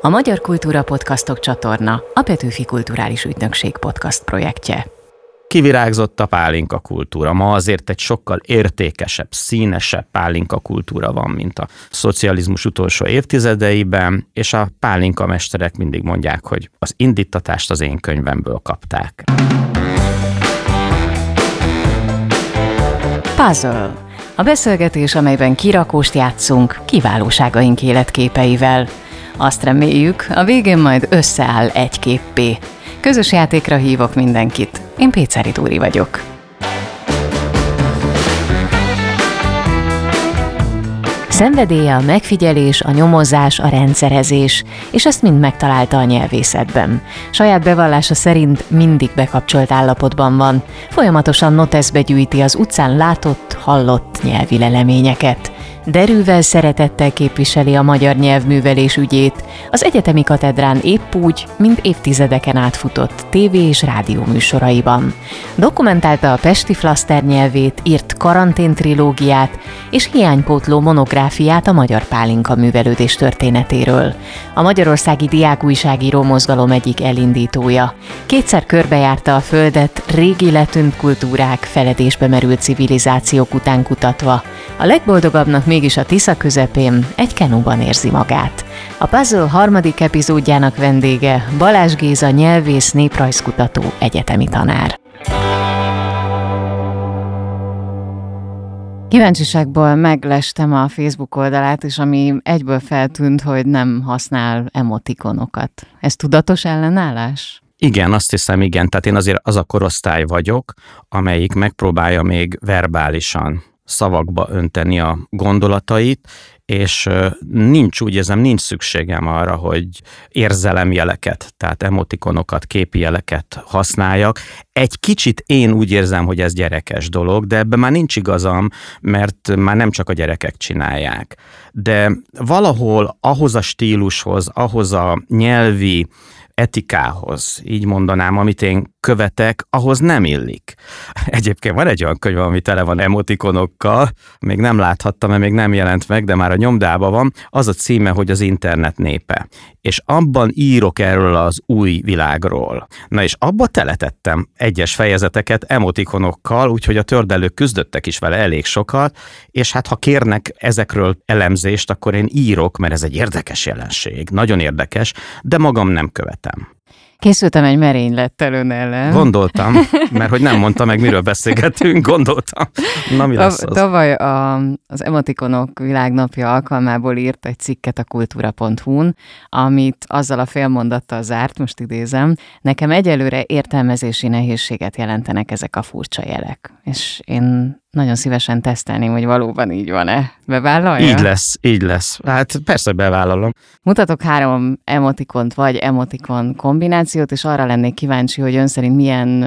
A Magyar Kultúra Podcastok csatorna a Petőfi Kulturális Ügynökség podcast projektje. Kivirágzott a pálinka kultúra. Ma azért egy sokkal értékesebb, színesebb pálinka kultúra van, mint a szocializmus utolsó évtizedeiben, és a pálinka mesterek mindig mondják, hogy az indítatást az én könyvemből kapták. Puzzle. A beszélgetés, amelyben kirakóst játszunk kiválóságaink életképeivel. Azt reméljük, a végén majd összeáll egy képpé. Közös játékra hívok mindenkit. Én Péceri Dúri vagyok. Szenvedélye a megfigyelés, a nyomozás, a rendszerezés, és ezt mind megtalálta a nyelvészetben. Saját bevallása szerint mindig bekapcsolt állapotban van, folyamatosan noteszbe gyűjti az utcán látott, hallott nyelvi leleményeket derűvel szeretettel képviseli a magyar nyelvművelés ügyét, az egyetemi katedrán épp úgy, mint évtizedeken átfutott tévé és rádió műsoraiban. Dokumentálta a Pesti Flaszter nyelvét, írt karanténtrilógiát és hiánypótló monográfiát a magyar pálinka művelődés történetéről. A Magyarországi Diákújságíró Mozgalom egyik elindítója. Kétszer körbejárta a földet régi letűnt kultúrák, feledésbe merült civilizációk után kutatva. A legboldogabbnak mégis a Tisza közepén egy kenúban érzi magát. A Puzzle harmadik epizódjának vendége Balázs Géza nyelvész néprajzkutató egyetemi tanár. Kíváncsiságból meglestem a Facebook oldalát, és ami egyből feltűnt, hogy nem használ emotikonokat. Ez tudatos ellenállás? Igen, azt hiszem, igen. Tehát én azért az a korosztály vagyok, amelyik megpróbálja még verbálisan szavakba önteni a gondolatait, és nincs, úgy érzem, nincs szükségem arra, hogy érzelemjeleket, tehát emotikonokat, képi jeleket használjak. Egy kicsit én úgy érzem, hogy ez gyerekes dolog, de ebben már nincs igazam, mert már nem csak a gyerekek csinálják. De valahol ahhoz a stílushoz, ahhoz a nyelvi etikához, így mondanám, amit én követek, ahhoz nem illik. Egyébként van egy olyan könyv, ami tele van emotikonokkal, még nem láthattam, mert még nem jelent meg, de már a nyomdában van, az a címe, hogy az internet népe. És abban írok erről az új világról. Na és abba teletettem egyes fejezeteket emotikonokkal, úgyhogy a tördelők küzdöttek is vele elég sokat, és hát ha kérnek ezekről elemzést, akkor én írok, mert ez egy érdekes jelenség, nagyon érdekes, de magam nem követem. Készültem egy merénylettel ön ellen. Gondoltam, mert hogy nem mondta meg, miről beszélgetünk, gondoltam. Na, mi lesz az? Tavaly a, az Emotikonok világnapja alkalmából írt egy cikket a kultúra.hu-n, amit azzal a félmondattal zárt, most idézem, nekem egyelőre értelmezési nehézséget jelentenek ezek a furcsa jelek. És én nagyon szívesen tesztelném, hogy valóban így van-e. Bevállalja? Így lesz, így lesz. Hát persze bevállalom. Mutatok három emotikont vagy emotikon kombinációt, és arra lennék kíváncsi, hogy ön szerint milyen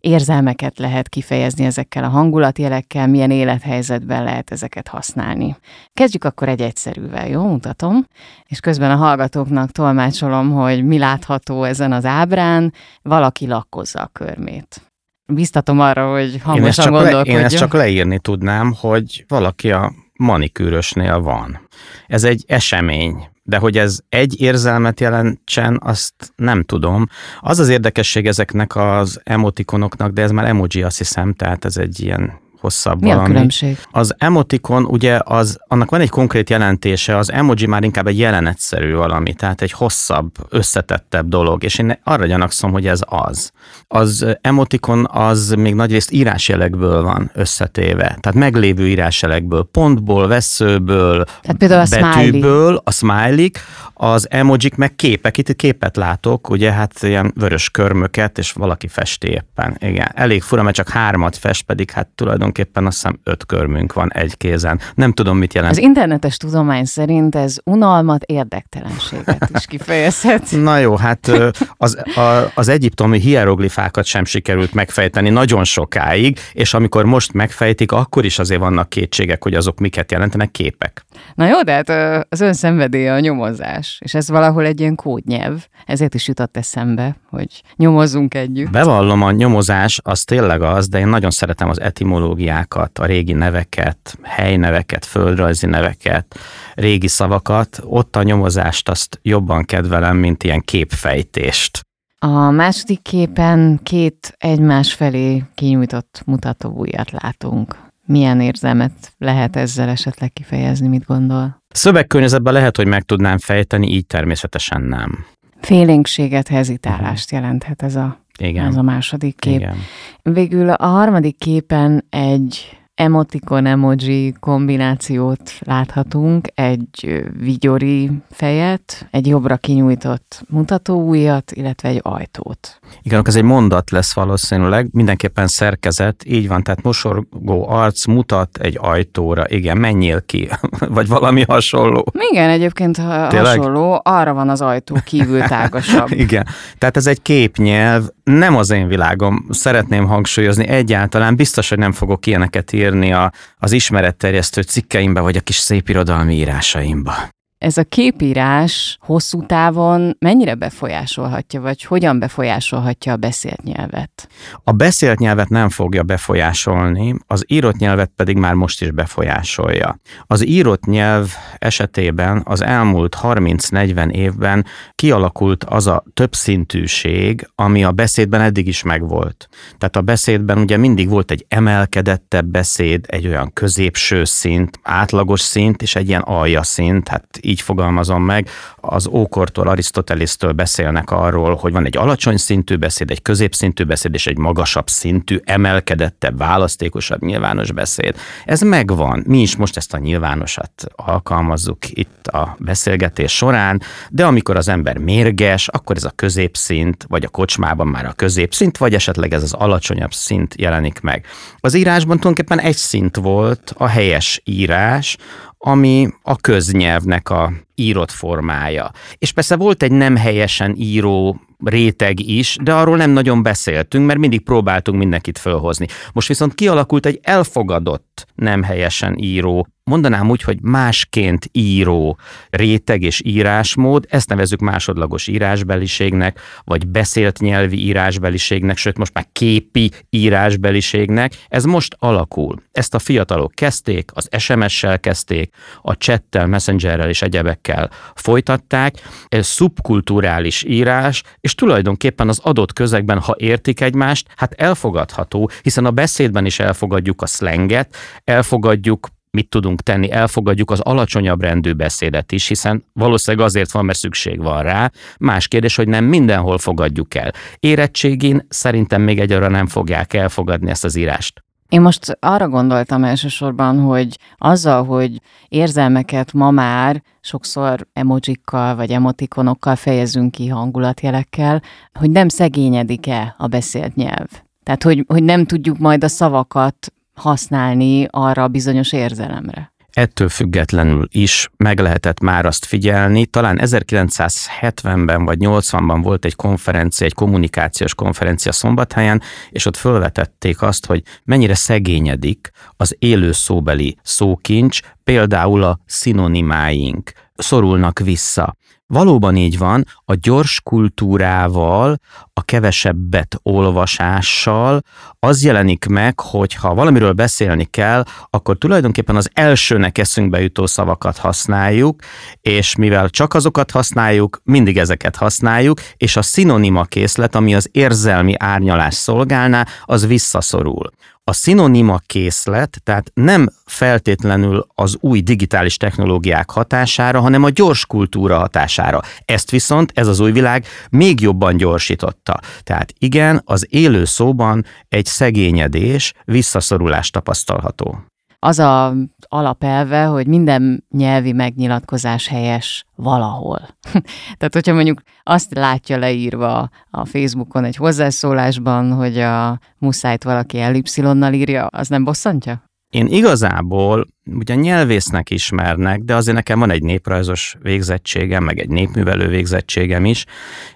érzelmeket lehet kifejezni ezekkel a hangulatjelekkel, milyen élethelyzetben lehet ezeket használni. Kezdjük akkor egy egyszerűvel, jó? Mutatom. És közben a hallgatóknak tolmácsolom, hogy mi látható ezen az ábrán, valaki lakkozza a körmét biztatom arra, hogy hangosan gondolkodjon. Le, én ezt csak leírni tudnám, hogy valaki a manikűrösnél van. Ez egy esemény, de hogy ez egy érzelmet jelentsen, azt nem tudom. Az az érdekesség ezeknek az emotikonoknak, de ez már emoji azt hiszem, tehát ez egy ilyen hosszabb Mi valami. a különbség? Az emotikon ugye az, annak van egy konkrét jelentése, az emoji már inkább egy jelenetszerű valami, tehát egy hosszabb, összetettebb dolog, és én arra gyanakszom, hogy ez az. Az emotikon az még nagyrészt írásjelekből van összetéve, tehát meglévő írásjelekből, pontból, veszőből, tehát például a betűből, smiley. a smiley, az emojik meg képek, itt képet látok, ugye hát ilyen vörös körmöket, és valaki festi éppen. Igen, elég fura, mert csak hármat fest, pedig hát tulajdonképpen azt hiszem öt körmünk van egy kézen. Nem tudom, mit jelent. Az internetes tudomány szerint ez unalmat, érdektelenséget is kifejezhet. Na jó, hát az, a, az egyiptomi hieroglifákat sem sikerült megfejteni nagyon sokáig, és amikor most megfejtik, akkor is azért vannak kétségek, hogy azok miket jelentenek képek. Na jó, de hát az ön szenvedélye a nyomozás, és ez valahol egy ilyen kódnyelv, ezért is jutott eszembe, hogy nyomozzunk együtt. Bevallom, a nyomozás az tényleg az, de én nagyon szeretem az etimológiát, technológiákat, a régi neveket, helyneveket, földrajzi neveket, régi szavakat, ott a nyomozást azt jobban kedvelem, mint ilyen képfejtést. A második képen két egymás felé kinyújtott mutatóujjat látunk. Milyen érzelmet lehet ezzel esetleg kifejezni, mit gondol? Szövegkörnyezetben lehet, hogy meg tudnám fejteni, így természetesen nem. Félénkséget, hezitálást jelenthet ez a, Igen. ez a második kép. Igen. Végül a harmadik képen egy emotikon emoji kombinációt láthatunk, egy vigyori fejet, egy jobbra kinyújtott mutatóujjat, illetve egy ajtót. Igen, ez egy mondat lesz valószínűleg, mindenképpen szerkezet, így van, tehát mosorgó arc mutat egy ajtóra, igen, menjél ki, vagy valami hasonló. Igen, egyébként ha Tényleg? hasonló, arra van az ajtó kívül tágasabb. Igen, tehát ez egy képnyelv, nem az én világom, szeretném hangsúlyozni, egyáltalán biztos, hogy nem fogok ilyeneket írni a, az ismeretterjesztő cikkeimbe, vagy a kis szépirodalmi írásaimba. Ez a képírás hosszú távon mennyire befolyásolhatja, vagy hogyan befolyásolhatja a beszélt nyelvet? A beszélt nyelvet nem fogja befolyásolni, az írott nyelvet pedig már most is befolyásolja. Az írott nyelv esetében az elmúlt 30-40 évben kialakult az a többszintűség, ami a beszédben eddig is megvolt. Tehát a beszédben ugye mindig volt egy emelkedettebb beszéd, egy olyan középső szint, átlagos szint, és egy ilyen alja szint, hát így fogalmazom meg, az ókortól, Arisztotelésztől beszélnek arról, hogy van egy alacsony szintű beszéd, egy középszintű beszéd és egy magasabb szintű, emelkedettebb, választékosabb nyilvános beszéd. Ez megvan. Mi is most ezt a nyilvánosat alkalmazzuk itt a beszélgetés során, de amikor az ember mérges, akkor ez a középszint, vagy a kocsmában már a középszint, vagy esetleg ez az alacsonyabb szint jelenik meg. Az írásban tulajdonképpen egy szint volt, a helyes írás, ami a köznyelvnek a írott formája. És persze volt egy nem helyesen író réteg is, de arról nem nagyon beszéltünk, mert mindig próbáltunk mindenkit fölhozni. Most viszont kialakult egy elfogadott nem helyesen író, mondanám úgy, hogy másként író réteg és írásmód, ezt nevezzük másodlagos írásbeliségnek, vagy beszélt nyelvi írásbeliségnek, sőt most már képi írásbeliségnek. Ez most alakul. Ezt a fiatalok kezdték, az SMS-sel kezdték, a chattel, messengerrel és egyebekkel folytatták. Ez szubkulturális írás, és tulajdonképpen az adott közegben, ha értik egymást, hát elfogadható, hiszen a beszédben is elfogadjuk a szlenget, elfogadjuk mit tudunk tenni, elfogadjuk az alacsonyabb rendű beszédet is, hiszen valószínűleg azért van, mert szükség van rá. Más kérdés, hogy nem mindenhol fogadjuk el. Érettségén szerintem még egyre nem fogják elfogadni ezt az írást. Én most arra gondoltam elsősorban, hogy azzal, hogy érzelmeket ma már sokszor emojikkal vagy emotikonokkal fejezünk ki hangulatjelekkel, hogy nem szegényedik-e a beszélt nyelv. Tehát, hogy, hogy nem tudjuk majd a szavakat használni arra a bizonyos érzelemre. Ettől függetlenül is meg lehetett már azt figyelni. Talán 1970-ben vagy 80-ban volt egy konferencia, egy kommunikációs konferencia Szombathelyen, és ott felvetették azt, hogy mennyire szegényedik az élő szóbeli szókincs, például a szinonimáink szorulnak vissza. Valóban így van, a gyors kultúrával, a kevesebbet olvasással az jelenik meg, hogy ha valamiről beszélni kell, akkor tulajdonképpen az elsőnek eszünkbe jutó szavakat használjuk, és mivel csak azokat használjuk, mindig ezeket használjuk, és a szinonima készlet, ami az érzelmi árnyalás szolgálná, az visszaszorul. A szinonima készlet, tehát nem feltétlenül az új digitális technológiák hatására, hanem a gyors kultúra hatására. Ezt viszont ez az új világ még jobban gyorsította. Tehát igen, az élő szóban egy szegényedés, visszaszorulás tapasztalható az a alapelve, hogy minden nyelvi megnyilatkozás helyes valahol. Tehát, hogyha mondjuk azt látja leírva a Facebookon egy hozzászólásban, hogy a muszájt valaki ellipszilonnal írja, az nem bosszantja? Én igazából ugye nyelvésznek ismernek, de azért nekem van egy néprajzos végzettségem, meg egy népművelő végzettségem is,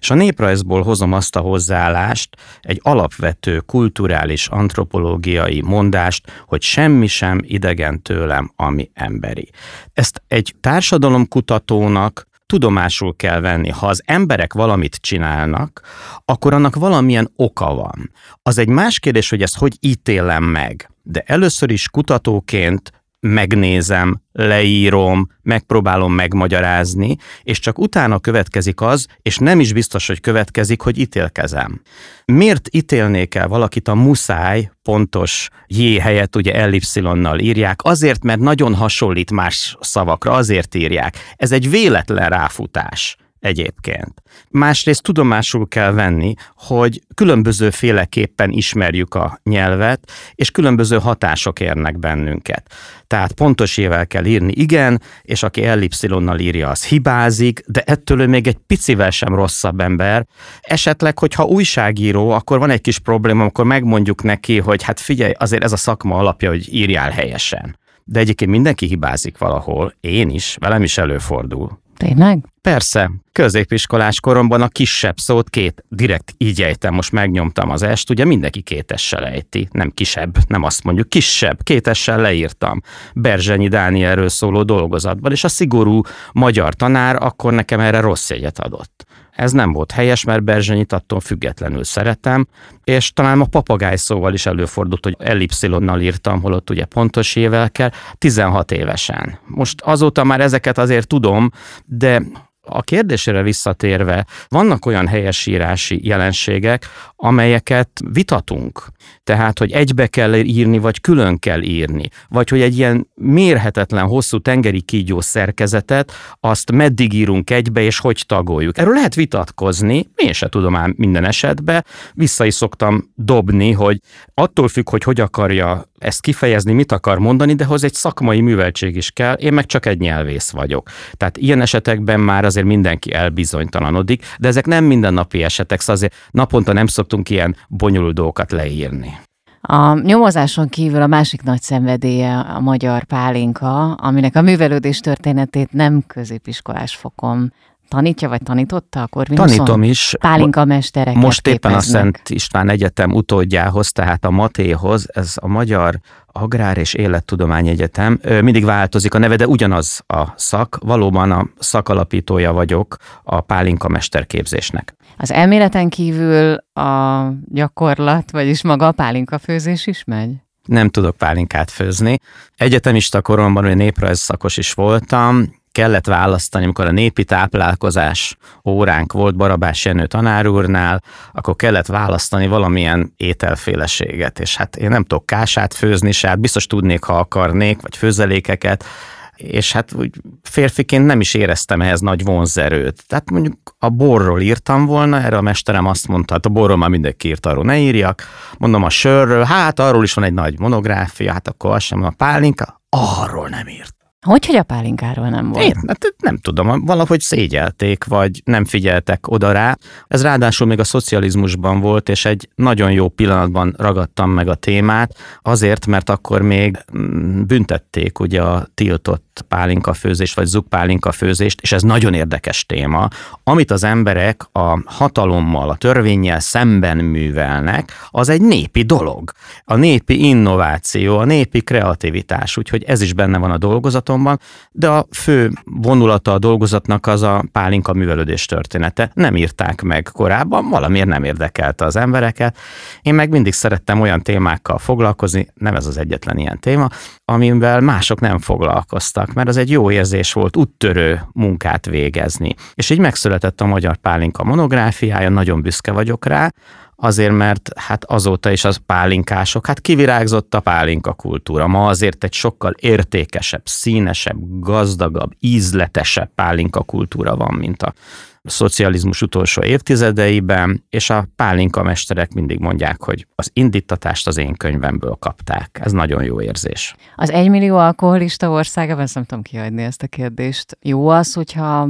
és a néprajzból hozom azt a hozzáállást, egy alapvető kulturális antropológiai mondást, hogy semmi sem idegen tőlem, ami emberi. Ezt egy társadalomkutatónak tudomásul kell venni. Ha az emberek valamit csinálnak, akkor annak valamilyen oka van. Az egy más kérdés, hogy ezt hogy ítélem meg. De először is kutatóként megnézem, leírom, megpróbálom megmagyarázni, és csak utána következik az, és nem is biztos, hogy következik, hogy ítélkezem. Miért ítélnék el valakit a muszáj pontos J helyett ugye ellipszilonnal írják? Azért, mert nagyon hasonlít más szavakra, azért írják. Ez egy véletlen ráfutás egyébként. Másrészt tudomásul kell venni, hogy különböző féleképpen ismerjük a nyelvet, és különböző hatások érnek bennünket. Tehát pontos ével kell írni, igen, és aki ellipszilonnal írja, az hibázik, de ettől ő még egy picivel sem rosszabb ember. Esetleg, hogyha újságíró, akkor van egy kis probléma, akkor megmondjuk neki, hogy hát figyelj, azért ez a szakma alapja, hogy írjál helyesen. De egyébként mindenki hibázik valahol, én is, velem is előfordul. Tényleg? Persze, középiskolás koromban a kisebb szót két, direkt így ejtem, most megnyomtam az est, ugye mindenki kétessel ejti, nem kisebb, nem azt mondjuk, kisebb, kétessel leírtam Berzsenyi Dánielről szóló dolgozatban, és a szigorú magyar tanár akkor nekem erre rossz jegyet adott. Ez nem volt helyes, mert Berzsenyit attól függetlenül szeretem, és talán a papagáj szóval is előfordult, hogy ellipszilonnal írtam, holott ugye pontos évvel kell, 16 évesen. Most azóta már ezeket azért tudom, de a kérdésére visszatérve, vannak olyan helyesírási jelenségek, amelyeket vitatunk. Tehát, hogy egybe kell írni, vagy külön kell írni. Vagy hogy egy ilyen mérhetetlen, hosszú tengeri kígyó szerkezetet, azt meddig írunk egybe, és hogy tagoljuk. Erről lehet vitatkozni, én se tudom ám minden esetben. Vissza is szoktam dobni, hogy attól függ, hogy hogy akarja ezt kifejezni, mit akar mondani, de hoz egy szakmai műveltség is kell, én meg csak egy nyelvész vagyok. Tehát ilyen esetekben már azért mindenki elbizonytalanodik, de ezek nem mindennapi esetek, szóval azért naponta nem szoktunk ilyen bonyolult dolgokat leírni. A nyomozáson kívül a másik nagy szenvedélye a magyar pálinka, aminek a művelődés történetét nem középiskolás fokon tanítja, vagy tanította a Corvinuson? Tanítom is. Pálinka mesterek. Most éppen képeznek. a Szent István Egyetem utódjához, tehát a Matéhoz, ez a Magyar Agrár és Élettudomány Egyetem. Mindig változik a neve, de ugyanaz a szak. Valóban a szakalapítója vagyok a pálinka mesterképzésnek. Az elméleten kívül a gyakorlat, vagyis maga a pálinka főzés is megy? Nem tudok pálinkát főzni. Egyetemista koromban, hogy néprajz szakos is voltam, kellett választani, amikor a népi táplálkozás óránk volt Barabás Jenő tanárúrnál, akkor kellett választani valamilyen ételféleséget, és hát én nem tudok kását főzni, se hát biztos tudnék, ha akarnék, vagy főzelékeket, és hát úgy férfiként nem is éreztem ehhez nagy vonzerőt. Tehát mondjuk a borról írtam volna, erre a mesterem azt mondta, hát a borról már mindenki írt, arról ne írjak. Mondom a sörről, hát arról is van egy nagy monográfia, hát akkor az sem a pálinka, arról nem írt. Hogy, hogy a pálinkáról nem volt? Én, hát nem tudom, valahogy szégyelték, vagy nem figyeltek oda rá. Ez ráadásul még a szocializmusban volt, és egy nagyon jó pillanatban ragadtam meg a témát, azért, mert akkor még mm, büntették ugye a tiltott pálinkafőzést, vagy zugpálinkafőzést, és ez nagyon érdekes téma. Amit az emberek a hatalommal, a törvényel szemben művelnek, az egy népi dolog. A népi innováció, a népi kreativitás, úgyhogy ez is benne van a dolgozatom, van, de a fő vonulata a dolgozatnak az a pálinka művelődés története. Nem írták meg korábban, valamiért nem érdekelte az embereket. Én meg mindig szerettem olyan témákkal foglalkozni, nem ez az egyetlen ilyen téma, amivel mások nem foglalkoztak, mert az egy jó érzés volt úttörő munkát végezni. És így megszületett a Magyar Pálinka monográfiája, nagyon büszke vagyok rá, azért mert hát azóta is az pálinkások, hát kivirágzott a pálinka kultúra. Ma azért egy sokkal értékesebb, színesebb, gazdagabb, ízletesebb pálinka kultúra van, mint a szocializmus utolsó évtizedeiben, és a pálinka mesterek mindig mondják, hogy az indítatást az én könyvemből kapták. Ez nagyon jó érzés. Az egymillió alkoholista országában, nem tudom kihagyni ezt a kérdést, jó az, hogyha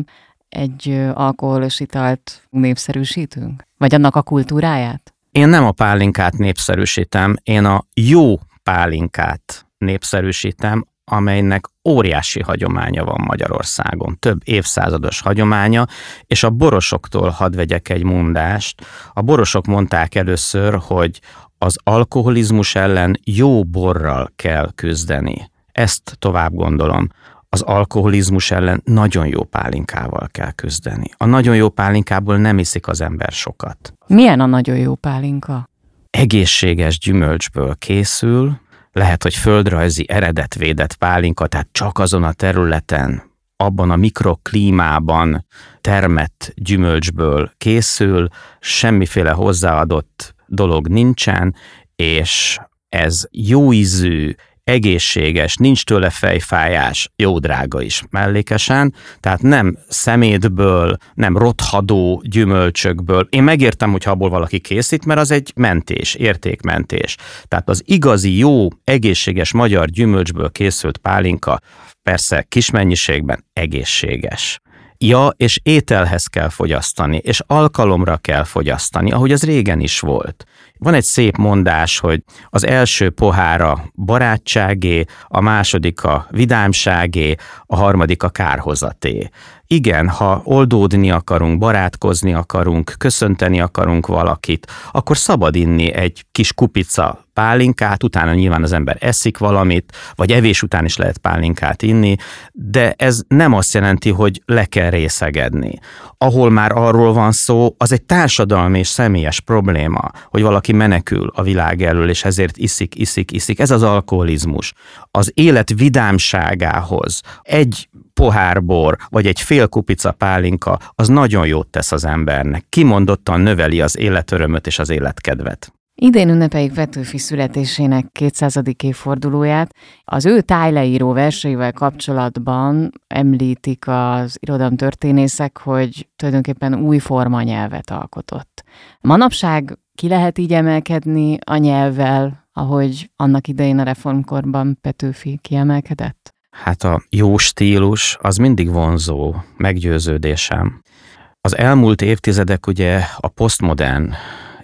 egy alkoholos italt népszerűsítünk? Vagy annak a kultúráját? Én nem a pálinkát népszerűsítem, én a jó pálinkát népszerűsítem, amelynek óriási hagyománya van Magyarországon, több évszázados hagyománya, és a borosoktól hadd vegyek egy mondást. A borosok mondták először, hogy az alkoholizmus ellen jó borral kell küzdeni. Ezt tovább gondolom az alkoholizmus ellen nagyon jó pálinkával kell küzdeni. A nagyon jó pálinkából nem iszik az ember sokat. Milyen a nagyon jó pálinka? Egészséges gyümölcsből készül, lehet, hogy földrajzi eredetvédett pálinka, tehát csak azon a területen, abban a mikroklímában termett gyümölcsből készül, semmiféle hozzáadott dolog nincsen, és ez jó ízű, egészséges, nincs tőle fejfájás, jó drága is mellékesen, tehát nem szemétből, nem rothadó gyümölcsökből. Én megértem, hogy abból valaki készít, mert az egy mentés, értékmentés. Tehát az igazi, jó, egészséges magyar gyümölcsből készült pálinka persze kis mennyiségben egészséges. Ja, és ételhez kell fogyasztani, és alkalomra kell fogyasztani, ahogy az régen is volt. Van egy szép mondás, hogy az első pohára barátságé, a második a vidámságé, a harmadik a kárhozaté. Igen, ha oldódni akarunk, barátkozni akarunk, köszönteni akarunk valakit, akkor szabad inni egy kis kupica pálinkát, utána nyilván az ember eszik valamit, vagy evés után is lehet pálinkát inni, de ez nem azt jelenti, hogy le kell részegedni. Ahol már arról van szó, az egy társadalmi és személyes probléma, hogy valaki menekül a világ elől, és ezért iszik, iszik, iszik. Ez az alkoholizmus. Az élet vidámságához egy pohár bor, vagy egy fél kupica pálinka, az nagyon jót tesz az embernek. Kimondottan növeli az életörömöt és az életkedvet. Idén ünnepeljük Petőfi születésének 200. évfordulóját. Az ő tájleíró verseivel kapcsolatban említik az irodalom történészek, hogy tulajdonképpen új formanyelvet alkotott. Manapság ki lehet így emelkedni a nyelvvel, ahogy annak idején a reformkorban Petőfi kiemelkedett? Hát a jó stílus az mindig vonzó, meggyőződésem. Az elmúlt évtizedek ugye a posztmodern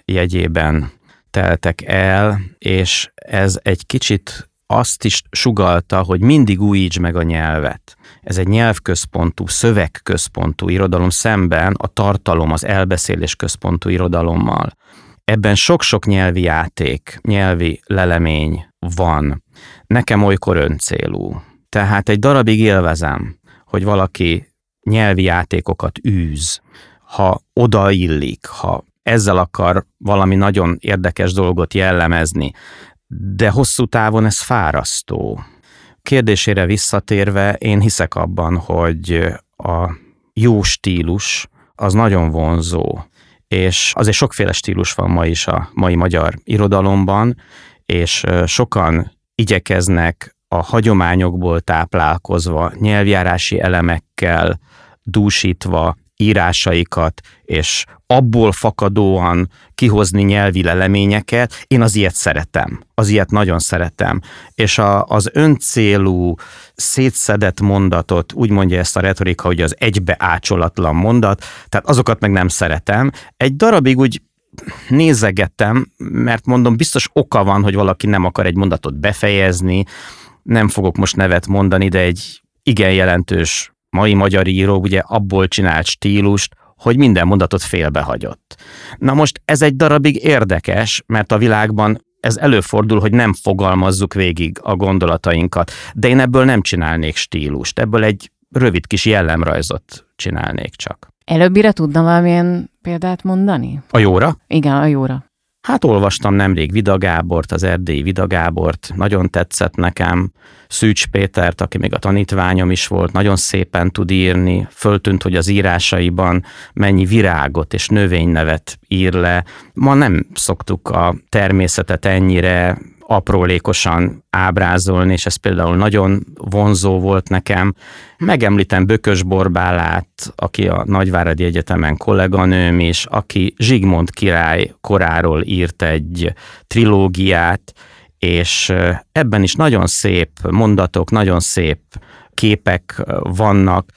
jegyében teltek el, és ez egy kicsit azt is sugalta, hogy mindig újíts meg a nyelvet. Ez egy nyelvközpontú, szövegközpontú irodalom szemben a tartalom, az elbeszélés központú irodalommal. Ebben sok-sok nyelvi játék, nyelvi lelemény van. Nekem olykor öncélú. Tehát egy darabig élvezem, hogy valaki nyelvi játékokat űz, ha odaillik, ha ezzel akar valami nagyon érdekes dolgot jellemezni, de hosszú távon ez fárasztó. Kérdésére visszatérve, én hiszek abban, hogy a jó stílus az nagyon vonzó, és azért sokféle stílus van ma is a mai magyar irodalomban, és sokan igyekeznek a hagyományokból táplálkozva, nyelvjárási elemekkel dúsítva írásaikat, és abból fakadóan kihozni nyelvi leleményeket, én az ilyet szeretem. Az ilyet nagyon szeretem. És a, az öncélú, szétszedett mondatot, úgy mondja ezt a retorika, hogy az egybeácsolatlan mondat, tehát azokat meg nem szeretem. Egy darabig úgy nézegettem, mert mondom, biztos oka van, hogy valaki nem akar egy mondatot befejezni, nem fogok most nevet mondani, de egy igen jelentős mai magyar író ugye abból csinált stílust, hogy minden mondatot félbehagyott. Na most ez egy darabig érdekes, mert a világban ez előfordul, hogy nem fogalmazzuk végig a gondolatainkat, de én ebből nem csinálnék stílust, ebből egy rövid kis jellemrajzot csinálnék csak. Előbbire tudna valamilyen példát mondani? A jóra? Igen, a jóra. Hát olvastam nemrég Vida Gábort, az erdélyi Vida Gábort, nagyon tetszett nekem. Szűcs Pétert, aki még a tanítványom is volt, nagyon szépen tud írni. Föltűnt, hogy az írásaiban mennyi virágot és növénynevet ír le. Ma nem szoktuk a természetet ennyire aprólékosan ábrázolni, és ez például nagyon vonzó volt nekem. Megemlítem Bökös Borbálát, aki a Nagyváradi Egyetemen kolléganőm is, aki Zsigmond király koráról írt egy trilógiát, és ebben is nagyon szép mondatok, nagyon szép képek vannak,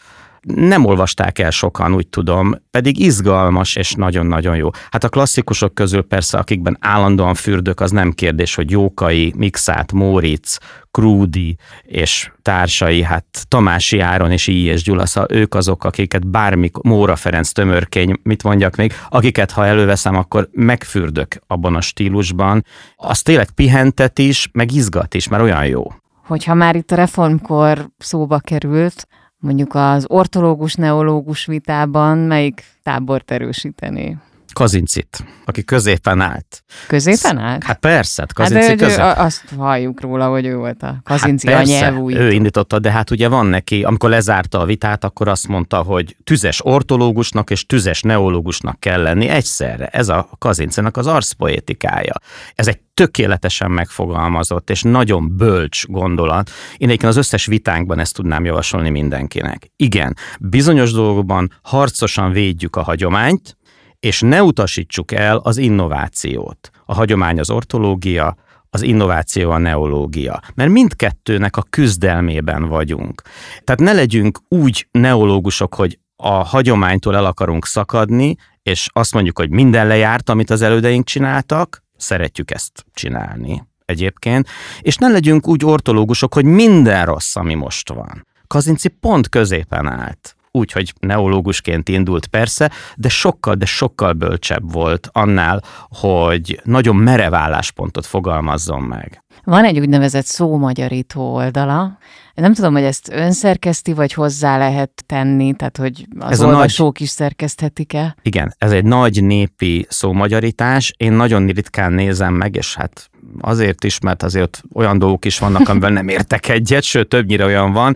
nem olvasták el sokan, úgy tudom, pedig izgalmas és nagyon-nagyon jó. Hát a klasszikusok közül persze, akikben állandóan fürdök, az nem kérdés, hogy Jókai, Mixát, Móricz, Krúdi és társai, hát Tamási Áron és I. és Gyula, szóval ők azok, akiket bármi, Móra Ferenc tömörkény, mit mondjak még, akiket ha előveszem, akkor megfürdök abban a stílusban. Az tényleg pihentet is, meg izgat is, mert olyan jó. Hogyha már itt a reformkor szóba került, mondjuk az ortológus-neológus vitában melyik tábort erősíteni? Kazincit, aki középen állt. Középen állt? Hát persze, hát Kazinci hát, közép. Azt halljuk róla, hogy ő volt a Kazinci hát persze, a nyelvújító. ő indította, de hát ugye van neki, amikor lezárta a vitát, akkor azt mondta, hogy tüzes ortológusnak és tüzes neológusnak kell lenni egyszerre. Ez a Kazincinak az arszpoétikája. Ez egy tökéletesen megfogalmazott és nagyon bölcs gondolat. Én egyébként az összes vitánkban ezt tudnám javasolni mindenkinek. Igen, bizonyos dolgokban harcosan védjük a hagyományt, és ne utasítsuk el az innovációt. A hagyomány az ortológia, az innováció a neológia. Mert mindkettőnek a küzdelmében vagyunk. Tehát ne legyünk úgy neológusok, hogy a hagyománytól el akarunk szakadni, és azt mondjuk, hogy minden lejárt, amit az elődeink csináltak, szeretjük ezt csinálni egyébként, és ne legyünk úgy ortológusok, hogy minden rossz, ami most van. Kazinci pont középen állt úgy, hogy neológusként indult persze, de sokkal, de sokkal bölcsebb volt annál, hogy nagyon merev álláspontot fogalmazzon meg. Van egy úgynevezett szómagyarító oldala. Nem tudom, hogy ezt önszerkeszti, vagy hozzá lehet tenni, tehát hogy az ez olvasók nagy... is szerkeszthetik-e? Igen, ez egy nagy népi szómagyarítás. Én nagyon ritkán nézem meg, és hát azért is, mert azért olyan dolgok is vannak, amivel nem értek egyet, sőt, többnyire olyan van.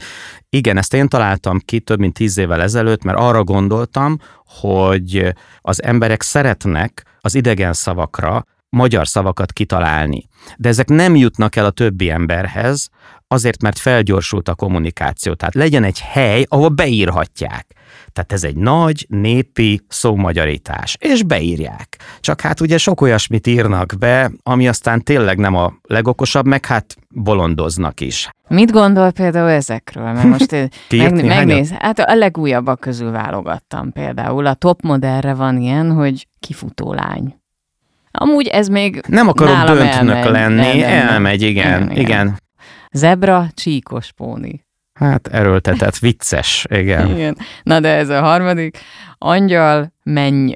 Igen, ezt én találtam ki több mint tíz évvel ezelőtt, mert arra gondoltam, hogy az emberek szeretnek az idegen szavakra magyar szavakat kitalálni. De ezek nem jutnak el a többi emberhez, azért, mert felgyorsult a kommunikáció. Tehát legyen egy hely, ahol beírhatják. Tehát ez egy nagy népi szómagyarítás, és beírják. Csak hát ugye sok olyasmit írnak be, ami aztán tényleg nem a legokosabb, meg hát bolondoznak is. Mit gondol például ezekről? Mert most én meg, megnéz, hát a legújabbak közül válogattam például. A top modellre van ilyen, hogy kifutó lány. Amúgy ez még Nem akarok döntnök elmegy. lenni, nem, elmegy, igen, igen. igen. Zebra, csíkos póni. Hát erőltetett, vicces, igen. igen. Na de ez a harmadik. Angyal, menny,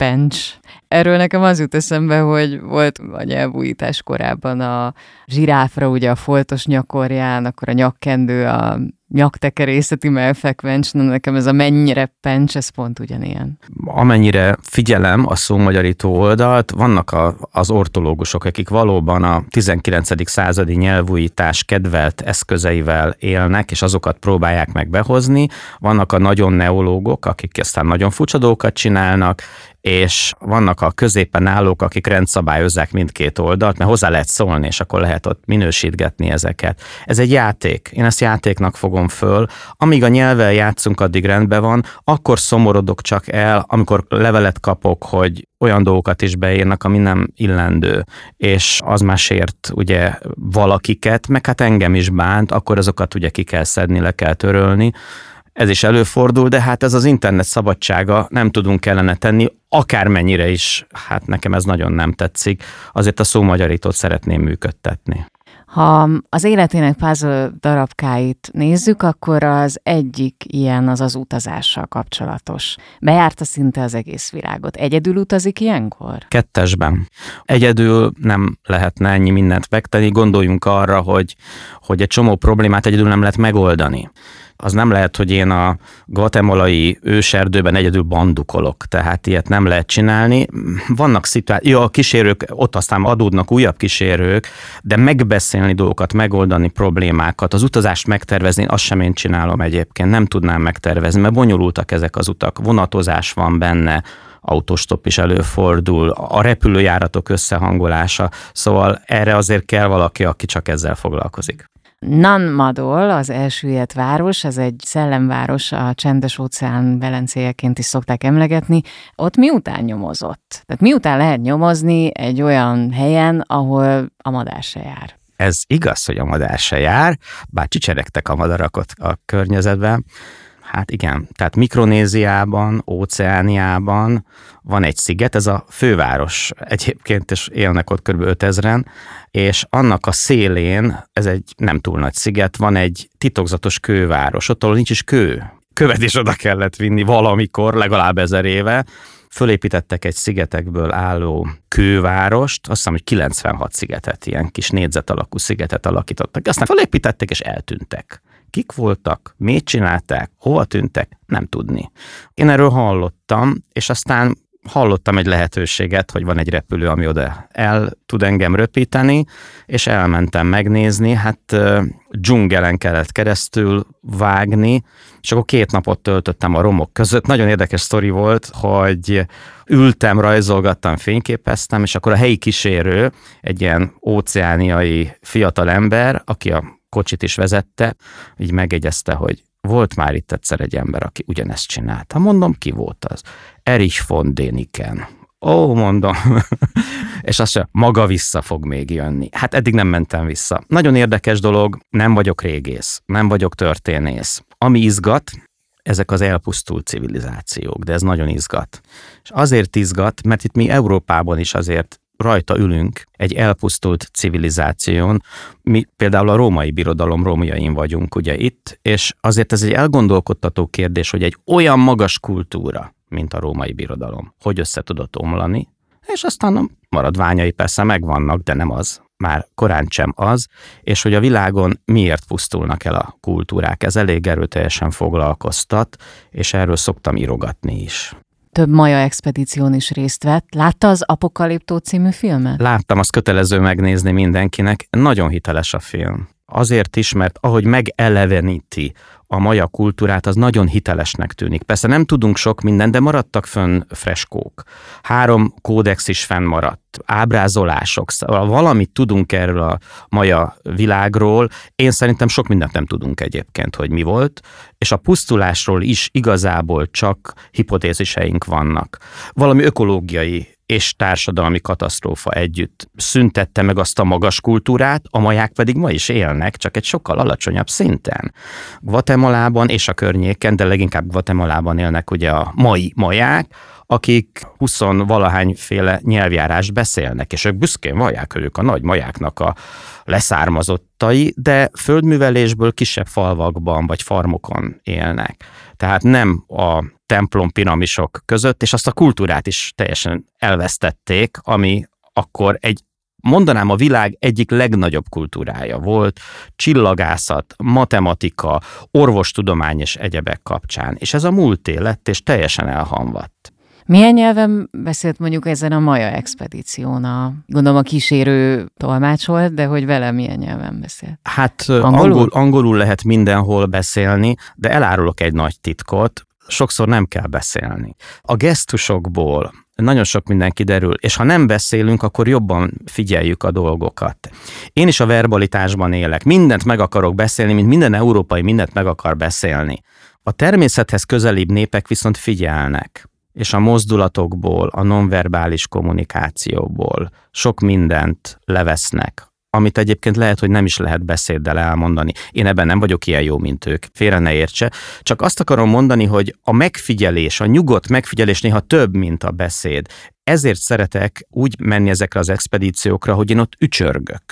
reppencs. Erről nekem az jut eszembe, hogy volt a nyelvújítás korábban a zsiráfra ugye a foltos nyakorján, akkor a nyakkendő, a nyaktekerészeti melfekvencs, na nekem ez a mennyire pencs, ez pont ugyanilyen. Amennyire figyelem a szómagyarító oldalt, vannak a, az ortológusok, akik valóban a 19. századi nyelvújítás kedvelt eszközeivel élnek, és azokat próbálják meg behozni. Vannak a nagyon neológok, akik aztán nagyon furcsa dolgokat csinálnak, és vannak a középen állók, akik rendszabályozzák mindkét oldalt, mert hozzá lehet szólni, és akkor lehet ott minősítgetni ezeket. Ez egy játék. Én ezt játéknak fogom föl. Amíg a nyelvvel játszunk, addig rendben van, akkor szomorodok csak el, amikor levelet kapok, hogy olyan dolgokat is beírnak, ami nem illendő, és az már sért ugye valakiket, meg hát engem is bánt, akkor azokat ugye ki kell szedni, le kell törölni, ez is előfordul, de hát ez az internet szabadsága, nem tudunk kellene tenni, akármennyire is, hát nekem ez nagyon nem tetszik, azért a szómagyarítót szeretném működtetni. Ha az életének puzzle darabkáit nézzük, akkor az egyik ilyen az az utazással kapcsolatos. Bejárta szinte az egész világot. Egyedül utazik ilyenkor? Kettesben. Egyedül nem lehetne ennyi mindent megtenni. Gondoljunk arra, hogy, hogy egy csomó problémát egyedül nem lehet megoldani az nem lehet, hogy én a guatemalai őserdőben egyedül bandukolok, tehát ilyet nem lehet csinálni. Vannak szituációk, jó, a kísérők, ott aztán adódnak újabb kísérők, de megbeszélni dolgokat, megoldani problémákat, az utazást megtervezni, azt sem én csinálom egyébként, nem tudnám megtervezni, mert bonyolultak ezek az utak, vonatozás van benne, autostop is előfordul, a repülőjáratok összehangolása, szóval erre azért kell valaki, aki csak ezzel foglalkozik. Nanmadol, az elsüllyedt város, ez egy szellemváros, a csendes óceán velencéjeként is szokták emlegetni. Ott miután nyomozott? Tehát miután lehet nyomozni egy olyan helyen, ahol a madár se jár? Ez igaz, hogy a madár se jár, bár csicseregtek a madarak a környezetben, Hát igen, tehát Mikronéziában, Óceániában van egy sziget, ez a főváros egyébként, és élnek ott kb. 5000-en, és annak a szélén, ez egy nem túl nagy sziget, van egy titokzatos kőváros, ott nincs is kő. Követ is oda kellett vinni valamikor, legalább ezer éve, fölépítettek egy szigetekből álló kővárost, azt hiszem, hogy 96 szigetet, ilyen kis négyzet alakú szigetet alakítottak. Aztán fölépítettek és eltűntek. Kik voltak, mit csinálták, hova tűntek, nem tudni. Én erről hallottam, és aztán hallottam egy lehetőséget, hogy van egy repülő, ami oda el tud engem röpíteni, és elmentem megnézni, hát dzsungelen kellett keresztül vágni, és akkor két napot töltöttem a romok között. Nagyon érdekes sztori volt, hogy ültem, rajzolgattam, fényképeztem, és akkor a helyi kísérő, egy ilyen óceániai fiatal ember, aki a kocsit is vezette, így megegyezte, hogy volt már itt egyszer egy ember, aki ugyanezt csinálta. Mondom, ki volt az? Erich von Däniken. Ó, mondom. és azt sem, maga vissza fog még jönni. Hát eddig nem mentem vissza. Nagyon érdekes dolog, nem vagyok régész, nem vagyok történész. Ami izgat, ezek az elpusztult civilizációk, de ez nagyon izgat. És azért izgat, mert itt mi Európában is azért rajta ülünk egy elpusztult civilizáción. Mi például a római birodalom romjain vagyunk ugye itt, és azért ez egy elgondolkodtató kérdés, hogy egy olyan magas kultúra, mint a római birodalom, hogy össze tudott omlani, és aztán a maradványai persze megvannak, de nem az, már korán sem az, és hogy a világon miért pusztulnak el a kultúrák. Ez elég erőteljesen foglalkoztat, és erről szoktam írogatni is több maja expedíción is részt vett. Látta az Apokaliptó című filmet? Láttam, az kötelező megnézni mindenkinek. Nagyon hiteles a film. Azért is, mert ahogy megeleveníti a maja kultúrát, az nagyon hitelesnek tűnik. Persze nem tudunk sok mindent, de maradtak fönn freskók. Három kódex is fennmaradt, ábrázolások, szóval valamit tudunk erről a maja világról. Én szerintem sok mindent nem tudunk egyébként, hogy mi volt, és a pusztulásról is igazából csak hipotéziseink vannak. Valami ökológiai és társadalmi katasztrófa együtt szüntette meg azt a magas kultúrát, a maják pedig ma is élnek, csak egy sokkal alacsonyabb szinten. Guatemalában és a környéken, de leginkább Guatemalában élnek ugye a mai maják, akik 20 valahányféle nyelvjárást beszélnek, és ők büszkén vallják, hogy ők a nagy majáknak a leszármazottai, de földművelésből kisebb falvakban vagy farmokon élnek. Tehát nem a templom piramisok között, és azt a kultúrát is teljesen elvesztették, ami akkor egy mondanám a világ egyik legnagyobb kultúrája volt, csillagászat, matematika, orvostudomány és egyebek kapcsán. És ez a múlt lett, és teljesen elhamvadt. Milyen nyelven beszélt mondjuk ezen a Maja expedíción? A, gondolom a kísérő tolmács volt, de hogy vele milyen nyelven beszélt? Hát angolul? Angol, angolul lehet mindenhol beszélni, de elárulok egy nagy titkot, sokszor nem kell beszélni. A gesztusokból nagyon sok minden kiderül, és ha nem beszélünk, akkor jobban figyeljük a dolgokat. Én is a verbalitásban élek, mindent meg akarok beszélni, mint minden európai mindent meg akar beszélni. A természethez közelibb népek viszont figyelnek és a mozdulatokból, a nonverbális kommunikációból sok mindent levesznek, amit egyébként lehet, hogy nem is lehet beszéddel elmondani. Én ebben nem vagyok ilyen jó, mint ők, félre ne értse. Csak azt akarom mondani, hogy a megfigyelés, a nyugodt megfigyelés néha több, mint a beszéd. Ezért szeretek úgy menni ezekre az expedíciókra, hogy én ott ücsörgök.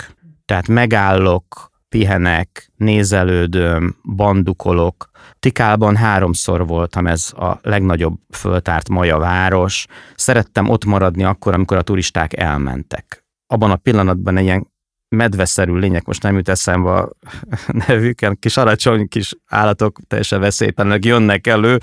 Tehát megállok, pihenek, nézelődöm, bandukolok. Tikálban háromszor voltam, ez a legnagyobb föltárt maja város. Szerettem ott maradni akkor, amikor a turisták elmentek. Abban a pillanatban egy ilyen medveszerű lények, most nem jut eszembe a nevük, kis alacsony kis állatok teljesen veszélytelenek jönnek elő,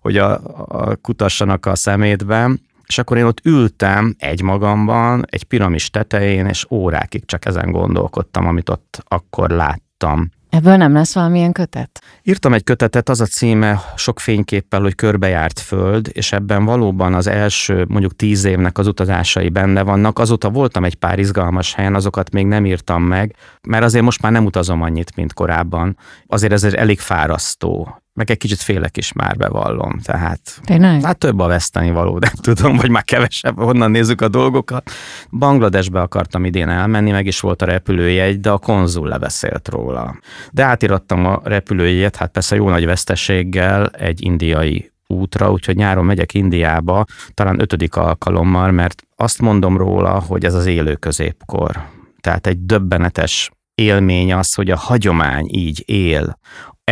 hogy a, a kutassanak a szemétben, és akkor én ott ültem egy magamban, egy piramis tetején, és órákig csak ezen gondolkodtam, amit ott akkor láttam. Ebből nem lesz valamilyen kötet? Írtam egy kötetet, az a címe sok fényképpel, hogy körbejárt föld, és ebben valóban az első mondjuk tíz évnek az utazásai benne vannak. Azóta voltam egy pár izgalmas helyen, azokat még nem írtam meg, mert azért most már nem utazom annyit, mint korábban. Azért ez elég fárasztó meg egy kicsit félek is már bevallom, tehát Tényleg? hát több a veszteni való, de tudom, vagy már kevesebb, honnan nézzük a dolgokat. Bangladesbe akartam idén elmenni, meg is volt a repülőjegy, de a konzul lebeszélt róla. De átirattam a repülőjegyet, hát persze jó nagy veszteséggel egy indiai útra, úgyhogy nyáron megyek Indiába, talán ötödik alkalommal, mert azt mondom róla, hogy ez az élő középkor. Tehát egy döbbenetes élmény az, hogy a hagyomány így él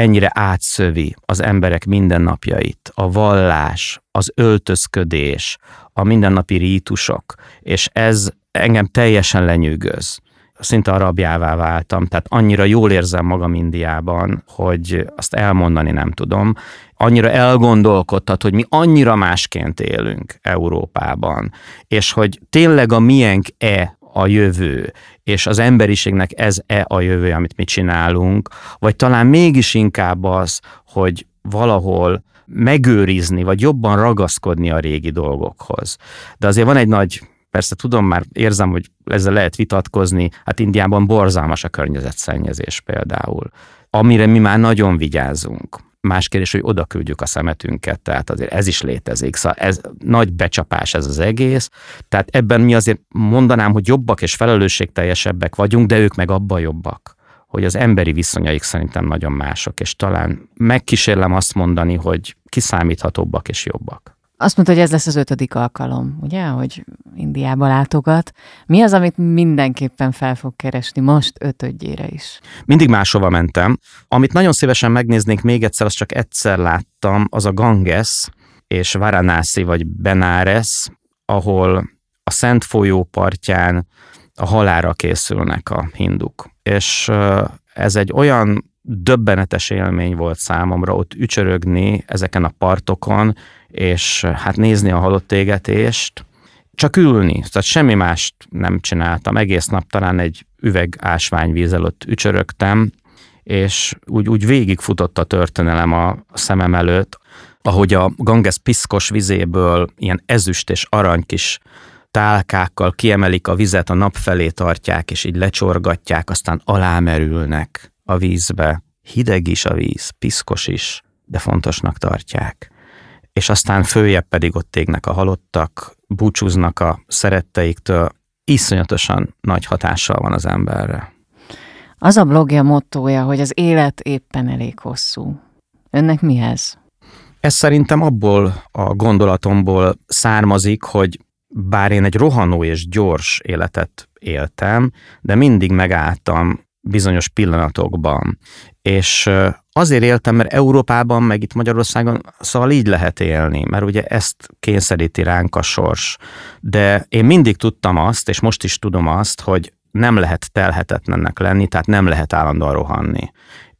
ennyire átszövi az emberek mindennapjait, a vallás, az öltözködés, a mindennapi rítusok, és ez engem teljesen lenyűgöz. Szinte arabjává váltam, tehát annyira jól érzem magam Indiában, hogy azt elmondani nem tudom. Annyira elgondolkodtat, hogy mi annyira másként élünk Európában, és hogy tényleg a miénk-e a jövő, és az emberiségnek ez-e a jövő, amit mi csinálunk, vagy talán mégis inkább az, hogy valahol megőrizni, vagy jobban ragaszkodni a régi dolgokhoz. De azért van egy nagy Persze tudom, már érzem, hogy ezzel lehet vitatkozni, hát Indiában borzalmas a környezetszennyezés például, amire mi már nagyon vigyázunk. Más kérdés, hogy oda küldjük a szemetünket, tehát azért ez is létezik. Szóval ez nagy becsapás ez az egész. Tehát ebben mi azért mondanám, hogy jobbak és felelősségteljesebbek vagyunk, de ők meg abban jobbak hogy az emberi viszonyaik szerintem nagyon mások, és talán megkísérlem azt mondani, hogy kiszámíthatóbbak és jobbak. Azt mondta, hogy ez lesz az ötödik alkalom, ugye, hogy Indiába látogat. Mi az, amit mindenképpen fel fog keresni most ötödjére is? Mindig máshova mentem. Amit nagyon szívesen megnéznék még egyszer, azt csak egyszer láttam, az a Ganges és Varanasi vagy Benares, ahol a Szent folyó partján a halára készülnek a hinduk. És ez egy olyan döbbenetes élmény volt számomra ott ücsörögni ezeken a partokon, és hát nézni a halott égetést, csak ülni, tehát semmi mást nem csináltam. Egész nap talán egy üveg ásványvíz előtt ücsörögtem, és úgy, úgy végigfutott a történelem a szemem előtt, ahogy a Ganges piszkos vizéből ilyen ezüst és arany kis tálkákkal kiemelik a vizet, a nap felé tartják, és így lecsorgatják, aztán alámerülnek a vízbe. Hideg is a víz, piszkos is, de fontosnak tartják. És aztán följebb pedig ott égnek a halottak, búcsúznak a szeretteiktől, iszonyatosan nagy hatással van az emberre. Az a blogja mottója, hogy az élet éppen elég hosszú. Önnek mi ez? Ez szerintem abból a gondolatomból származik, hogy bár én egy rohanó és gyors életet éltem, de mindig megálltam bizonyos pillanatokban. És azért éltem, mert Európában, meg itt Magyarországon, szóval így lehet élni, mert ugye ezt kényszeríti ránk a sors. De én mindig tudtam azt, és most is tudom azt, hogy nem lehet telhetetlennek lenni, tehát nem lehet állandóan rohanni.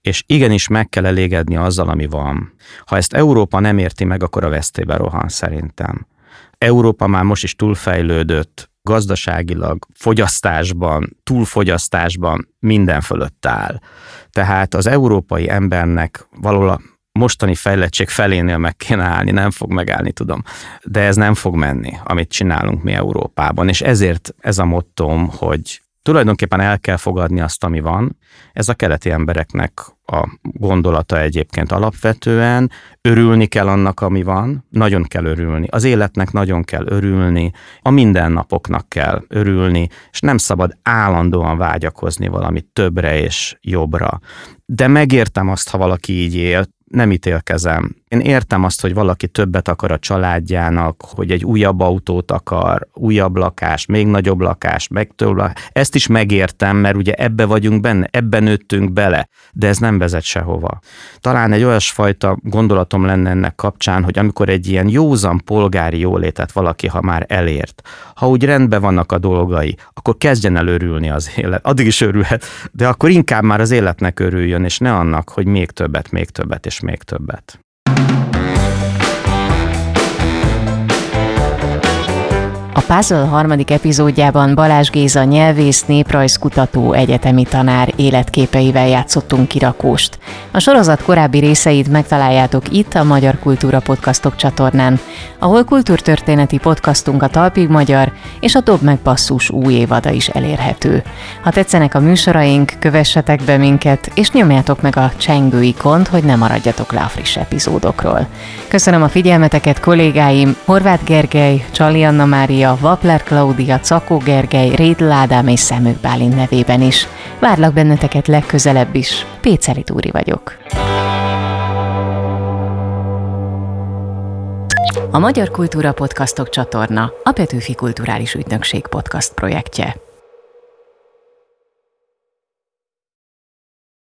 És igenis meg kell elégedni azzal, ami van. Ha ezt Európa nem érti meg, akkor a vesztébe rohan szerintem. Európa már most is túlfejlődött, gazdaságilag, fogyasztásban, túlfogyasztásban minden fölött áll. Tehát az európai embernek valahol mostani fejlettség felénél meg kéne állni, nem fog megállni, tudom. De ez nem fog menni, amit csinálunk mi Európában, és ezért ez a mottom, hogy tulajdonképpen el kell fogadni azt, ami van. Ez a keleti embereknek a gondolata egyébként alapvetően. Örülni kell annak, ami van, nagyon kell örülni. Az életnek nagyon kell örülni, a mindennapoknak kell örülni, és nem szabad állandóan vágyakozni valamit többre és jobbra. De megértem azt, ha valaki így él, nem ítélkezem. Én értem azt, hogy valaki többet akar a családjának, hogy egy újabb autót akar, újabb lakás, még nagyobb lakás, meg több lakás. Ezt is megértem, mert ugye ebbe vagyunk benne, ebben nőttünk bele, de ez nem vezet sehova. Talán egy olyasfajta gondolatom lenne ennek kapcsán, hogy amikor egy ilyen józan polgári jólétet valaki, ha már elért, ha úgy rendben vannak a dolgai, akkor kezdjen el örülni az élet. Addig is örülhet, de akkor inkább már az életnek örüljön, és ne annak, hogy még többet, még többet és még többet. Puzzle harmadik epizódjában Balázs Géza nyelvész, néprajzkutató, egyetemi tanár életképeivel játszottunk kirakóst. A sorozat korábbi részeit megtaláljátok itt a Magyar Kultúra Podcastok csatornán, ahol kultúrtörténeti podcastunk a Talpig Magyar és a Dob meg Passzus új évada is elérhető. Ha tetszenek a műsoraink, kövessetek be minket, és nyomjátok meg a csengő ikont, hogy ne maradjatok le a friss epizódokról. Köszönöm a figyelmeteket kollégáim, Horváth Gergely, Csali Anna Mária, Vapler Klaudia, Cakó Gergely, Rédl Ádám és Szemők Bálint nevében is. Várlak benneteket legközelebb is. Péceli Túri vagyok. A Magyar Kultúra Podcastok csatorna a Petőfi Kulturális Ügynökség podcast projektje.